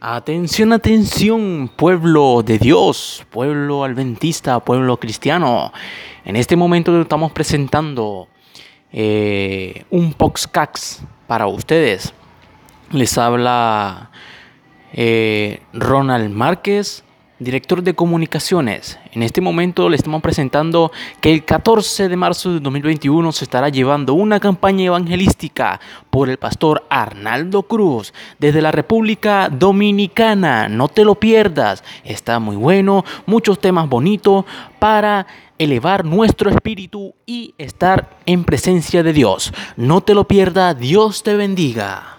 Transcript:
Atención, atención, pueblo de Dios, pueblo adventista, pueblo cristiano. En este momento estamos presentando eh, un Poxcax para ustedes. Les habla eh, Ronald Márquez director de comunicaciones. En este momento le estamos presentando que el 14 de marzo de 2021 se estará llevando una campaña evangelística por el pastor Arnaldo Cruz desde la República Dominicana. No te lo pierdas, está muy bueno, muchos temas bonitos para elevar nuestro espíritu y estar en presencia de Dios. No te lo pierdas, Dios te bendiga.